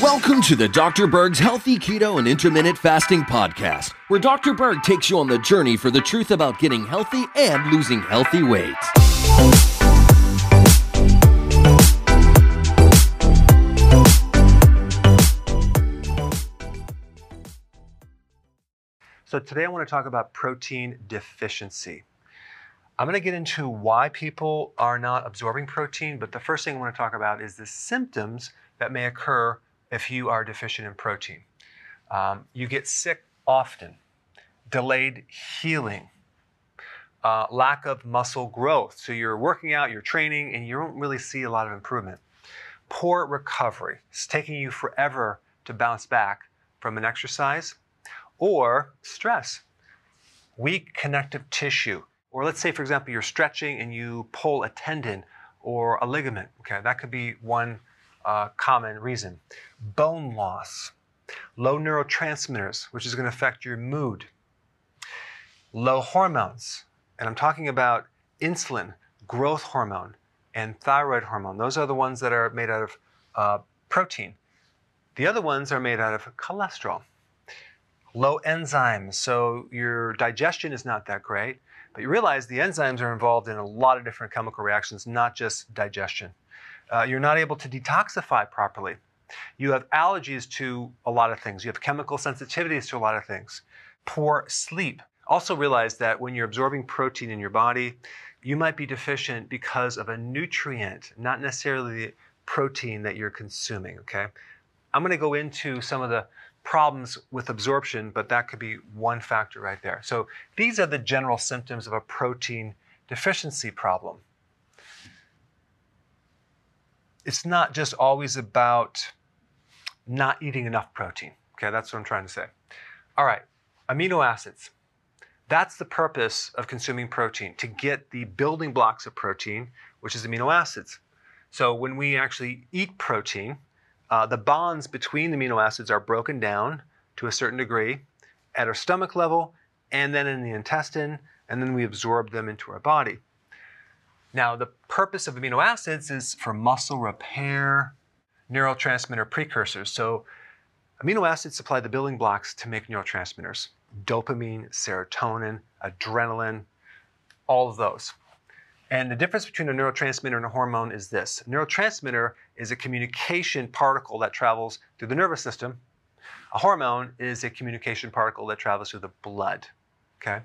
Welcome to the Dr. Berg's Healthy Keto and Intermittent Fasting Podcast, where Dr. Berg takes you on the journey for the truth about getting healthy and losing healthy weight. So today I want to talk about protein deficiency. I'm going to get into why people are not absorbing protein, but the first thing I want to talk about is the symptoms that may occur if you are deficient in protein. Um, you get sick often, delayed healing, uh, lack of muscle growth. So you're working out, you're training, and you don't really see a lot of improvement. Poor recovery. It's taking you forever to bounce back from an exercise or stress. Weak connective tissue. Or let's say, for example, you're stretching and you pull a tendon or a ligament. Okay, that could be one uh, common reason. Bone loss, low neurotransmitters, which is going to affect your mood. Low hormones, and I'm talking about insulin, growth hormone, and thyroid hormone. Those are the ones that are made out of uh, protein. The other ones are made out of cholesterol low enzymes, so your digestion is not that great. But you realize the enzymes are involved in a lot of different chemical reactions, not just digestion. Uh, you're not able to detoxify properly. You have allergies to a lot of things. You have chemical sensitivities to a lot of things. Poor sleep. Also realize that when you're absorbing protein in your body, you might be deficient because of a nutrient, not necessarily the protein that you're consuming, okay? I'm going to go into some of the problems with absorption, but that could be one factor right there. So these are the general symptoms of a protein deficiency problem. It's not just always about not eating enough protein. Okay, that's what I'm trying to say. All right, amino acids. That's the purpose of consuming protein, to get the building blocks of protein, which is amino acids. So when we actually eat protein, uh, the bonds between the amino acids are broken down to a certain degree at our stomach level and then in the intestine, and then we absorb them into our body. Now, the purpose of amino acids is for muscle repair, neurotransmitter precursors. So, amino acids supply the building blocks to make neurotransmitters dopamine, serotonin, adrenaline, all of those. And the difference between a neurotransmitter and a hormone is this. A neurotransmitter is a communication particle that travels through the nervous system. A hormone is a communication particle that travels through the blood. Okay?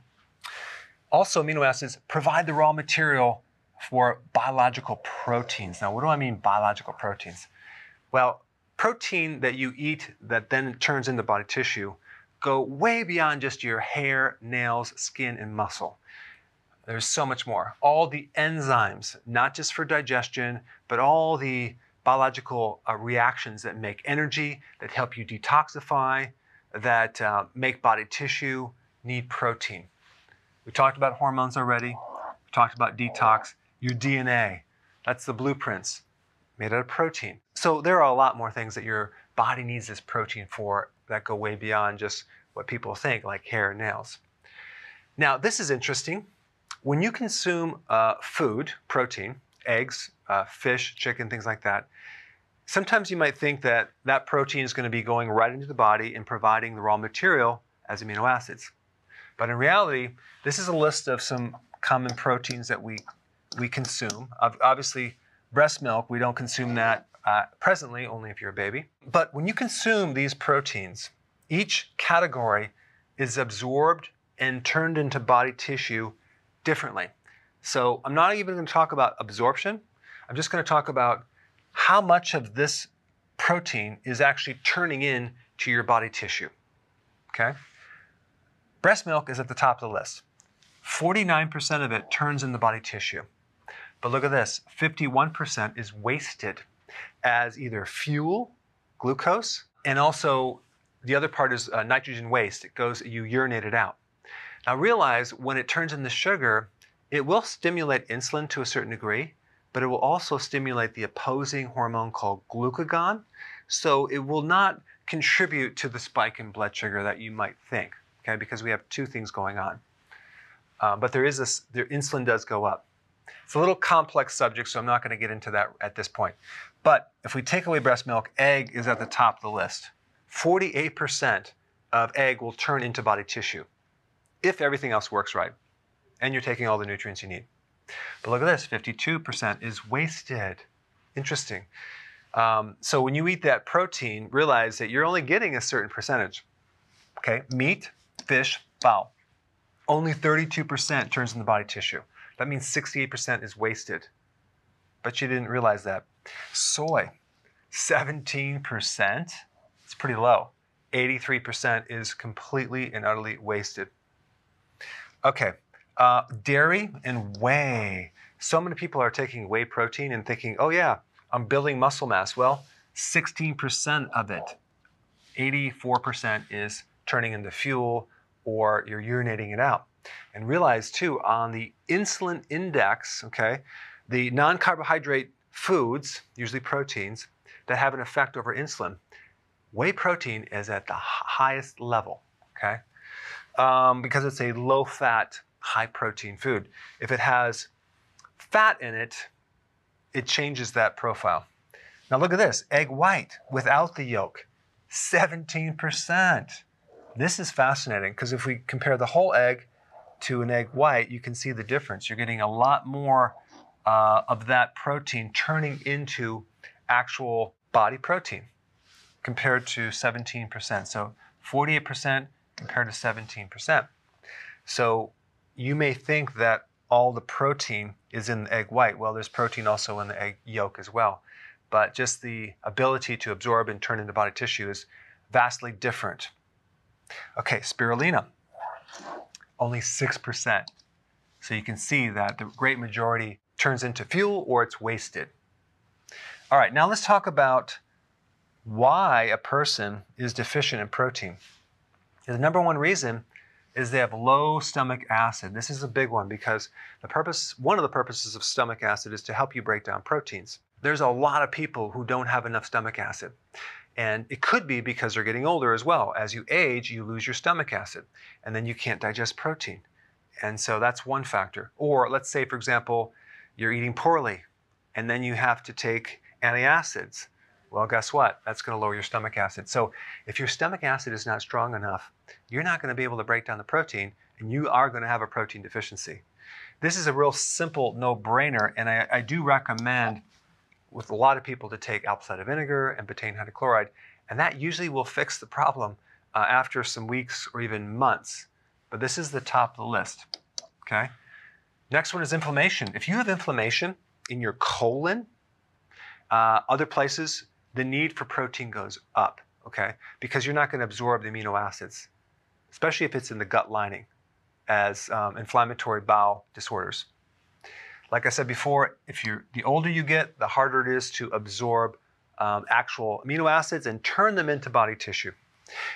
Also, amino acids provide the raw material for biological proteins. Now, what do I mean biological proteins? Well, protein that you eat that then turns into body tissue go way beyond just your hair, nails, skin, and muscle. There's so much more. All the enzymes, not just for digestion, but all the biological uh, reactions that make energy, that help you detoxify, that uh, make body tissue, need protein. We talked about hormones already. We talked about detox. Your DNA, that's the blueprints made out of protein. So there are a lot more things that your body needs this protein for that go way beyond just what people think, like hair and nails. Now, this is interesting when you consume uh, food, protein, eggs, uh, fish, chicken, things like that, sometimes you might think that that protein is going to be going right into the body and providing the raw material as amino acids. But in reality, this is a list of some common proteins that we, we consume. Obviously, breast milk, we don't consume that uh, presently, only if you're a baby. But when you consume these proteins, each category is absorbed and turned into body tissue differently. So I'm not even going to talk about absorption. I'm just going to talk about how much of this protein is actually turning in to your body tissue. Okay? Breast milk is at the top of the list. 49% of it turns in the body tissue. But look at this 51% is wasted as either fuel, glucose, and also the other part is uh, nitrogen waste. It goes, you urinate it out. Now realize when it turns into sugar, it will stimulate insulin to a certain degree, but it will also stimulate the opposing hormone called glucagon. So it will not contribute to the spike in blood sugar that you might think, okay, because we have two things going on. Uh, but there is this, their insulin does go up. It's a little complex subject, so I'm not going to get into that at this point. But if we take away breast milk, egg is at the top of the list. 48% of egg will turn into body tissue if everything else works right and you're taking all the nutrients you need. But look at this 52% is wasted. Interesting. Um, so when you eat that protein, realize that you're only getting a certain percentage. Okay, meat, fish, fowl. Only 32% turns into body tissue. That means 68% is wasted. But you didn't realize that. Soy, 17%. It's pretty low. 83% is completely and utterly wasted. Okay, uh, dairy and whey. So many people are taking whey protein and thinking, oh, yeah, I'm building muscle mass. Well, 16% of it, 84% is turning into fuel or you're urinating it out. And realize too, on the insulin index, okay, the non carbohydrate foods, usually proteins, that have an effect over insulin, whey protein is at the highest level, okay? Um, because it's a low fat, high protein food. If it has fat in it, it changes that profile. Now look at this egg white without the yolk, 17%. This is fascinating because if we compare the whole egg to an egg white, you can see the difference. You're getting a lot more uh, of that protein turning into actual body protein compared to 17%. So 48% compared to 17%. So you may think that all the protein is in the egg white. Well, there's protein also in the egg yolk as well. But just the ability to absorb and turn into body tissue is vastly different. Okay, spirulina, only 6%. So you can see that the great majority turns into fuel or it's wasted. All right, now let's talk about why a person is deficient in protein. The number one reason is they have low stomach acid. This is a big one because the purpose, one of the purposes of stomach acid is to help you break down proteins. There's a lot of people who don't have enough stomach acid. And it could be because they're getting older as well. As you age, you lose your stomach acid, and then you can't digest protein. And so that's one factor. Or let's say, for example, you're eating poorly, and then you have to take antacids. Well, guess what? That's going to lower your stomach acid. So if your stomach acid is not strong enough, you're not going to be able to break down the protein, and you are going to have a protein deficiency. This is a real simple no-brainer, and I, I do recommend with a lot of people to take apple cider vinegar and betaine hydrochloride, and that usually will fix the problem uh, after some weeks or even months. But this is the top of the list. Okay. Next one is inflammation. If you have inflammation in your colon, uh, other places, the need for protein goes up, okay? Because you're not going to absorb the amino acids, especially if it's in the gut lining as um, inflammatory bowel disorders. Like I said before, if you're the older you get, the harder it is to absorb um, actual amino acids and turn them into body tissue.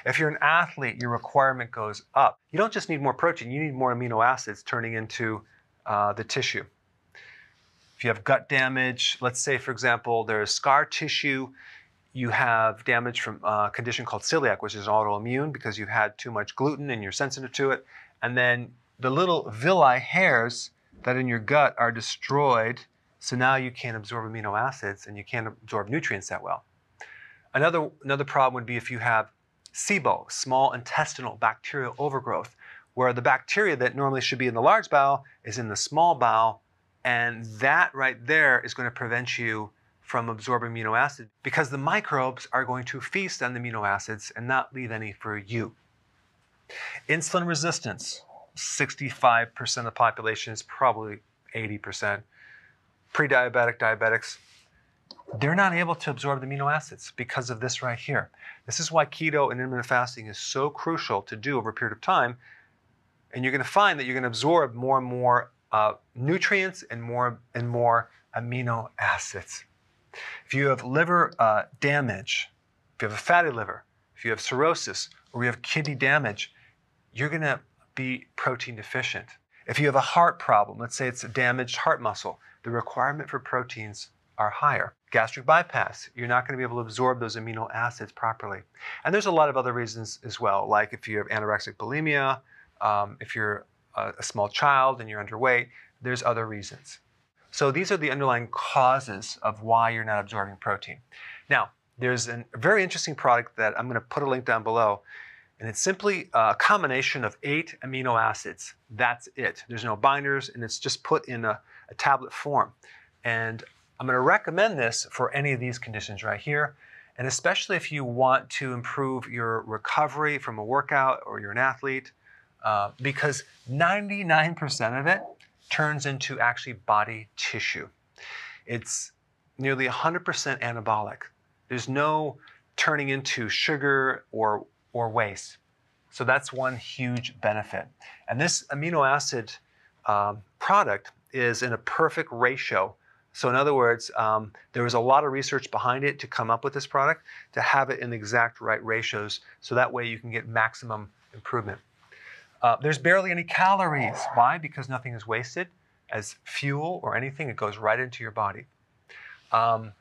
If you're an athlete, your requirement goes up. You don't just need more protein, you need more amino acids turning into uh, the tissue. If you have gut damage, let's say, for example, there's scar tissue, you have damage from a condition called celiac, which is autoimmune because you've had too much gluten and you're sensitive to it. And then the little villi hairs that in your gut are destroyed, so now you can't absorb amino acids and you can't absorb nutrients that well. Another, another problem would be if you have SIBO, small intestinal bacterial overgrowth, where the bacteria that normally should be in the large bowel is in the small bowel and that right there is going to prevent you from absorbing amino acids because the microbes are going to feast on the amino acids and not leave any for you. Insulin resistance 65% of the population is probably 80%. Pre diabetic diabetics, they're not able to absorb the amino acids because of this right here. This is why keto and intermittent fasting is so crucial to do over a period of time. And you're going to find that you're going to absorb more and more uh, nutrients and more and more amino acids. If you have liver uh, damage, if you have a fatty liver, if you have cirrhosis, or you have kidney damage, you're going to be protein deficient. If you have a heart problem, let's say it's a damaged heart muscle, the requirement for proteins are higher. Gastric bypass, you're not going to be able to absorb those amino acids properly. And there's a lot of other reasons as well, like if you have anorexic bulimia, um, if you're a, a small child and you're underweight, there's other reasons. So these are the underlying causes of why you're not absorbing protein. Now, there's a very interesting product that I'm going to put a link down below, and it's simply a combination of eight amino acids. That's it. There's no binders, and it's just put in a, a tablet form. And I'm going to recommend this for any of these conditions right here, and especially if you want to improve your recovery from a workout or you're an athlete, uh, because 99% of it turns into actually body tissue. It's nearly 100% anabolic. There's no turning into sugar or, or waste. So that's one huge benefit. And this amino acid um, product is in a perfect ratio. So, in other words, um, there was a lot of research behind it to come up with this product to have it in the exact right ratios so that way you can get maximum improvement. Uh, there's barely any calories. Why? Because nothing is wasted as fuel or anything. It goes right into your body. Um,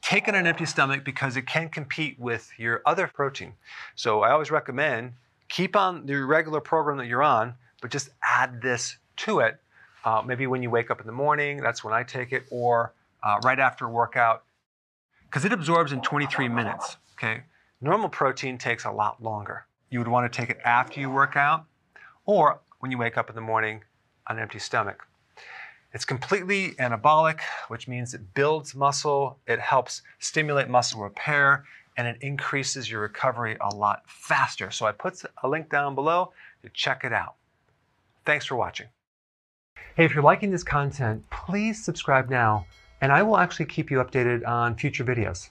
take on an empty stomach because it can compete with your other protein. So I always recommend keep on the regular program that you're on, but just add this to it. Uh, maybe when you wake up in the morning, that's when I take it, or uh, right after a workout, because it absorbs in 23 minutes. Okay, normal protein takes a lot longer you would want to take it after you work out or when you wake up in the morning on an empty stomach. It's completely anabolic, which means it builds muscle, it helps stimulate muscle repair, and it increases your recovery a lot faster. So I put a link down below to check it out. Thanks for watching. Hey, if you're liking this content, please subscribe now, and I will actually keep you updated on future videos.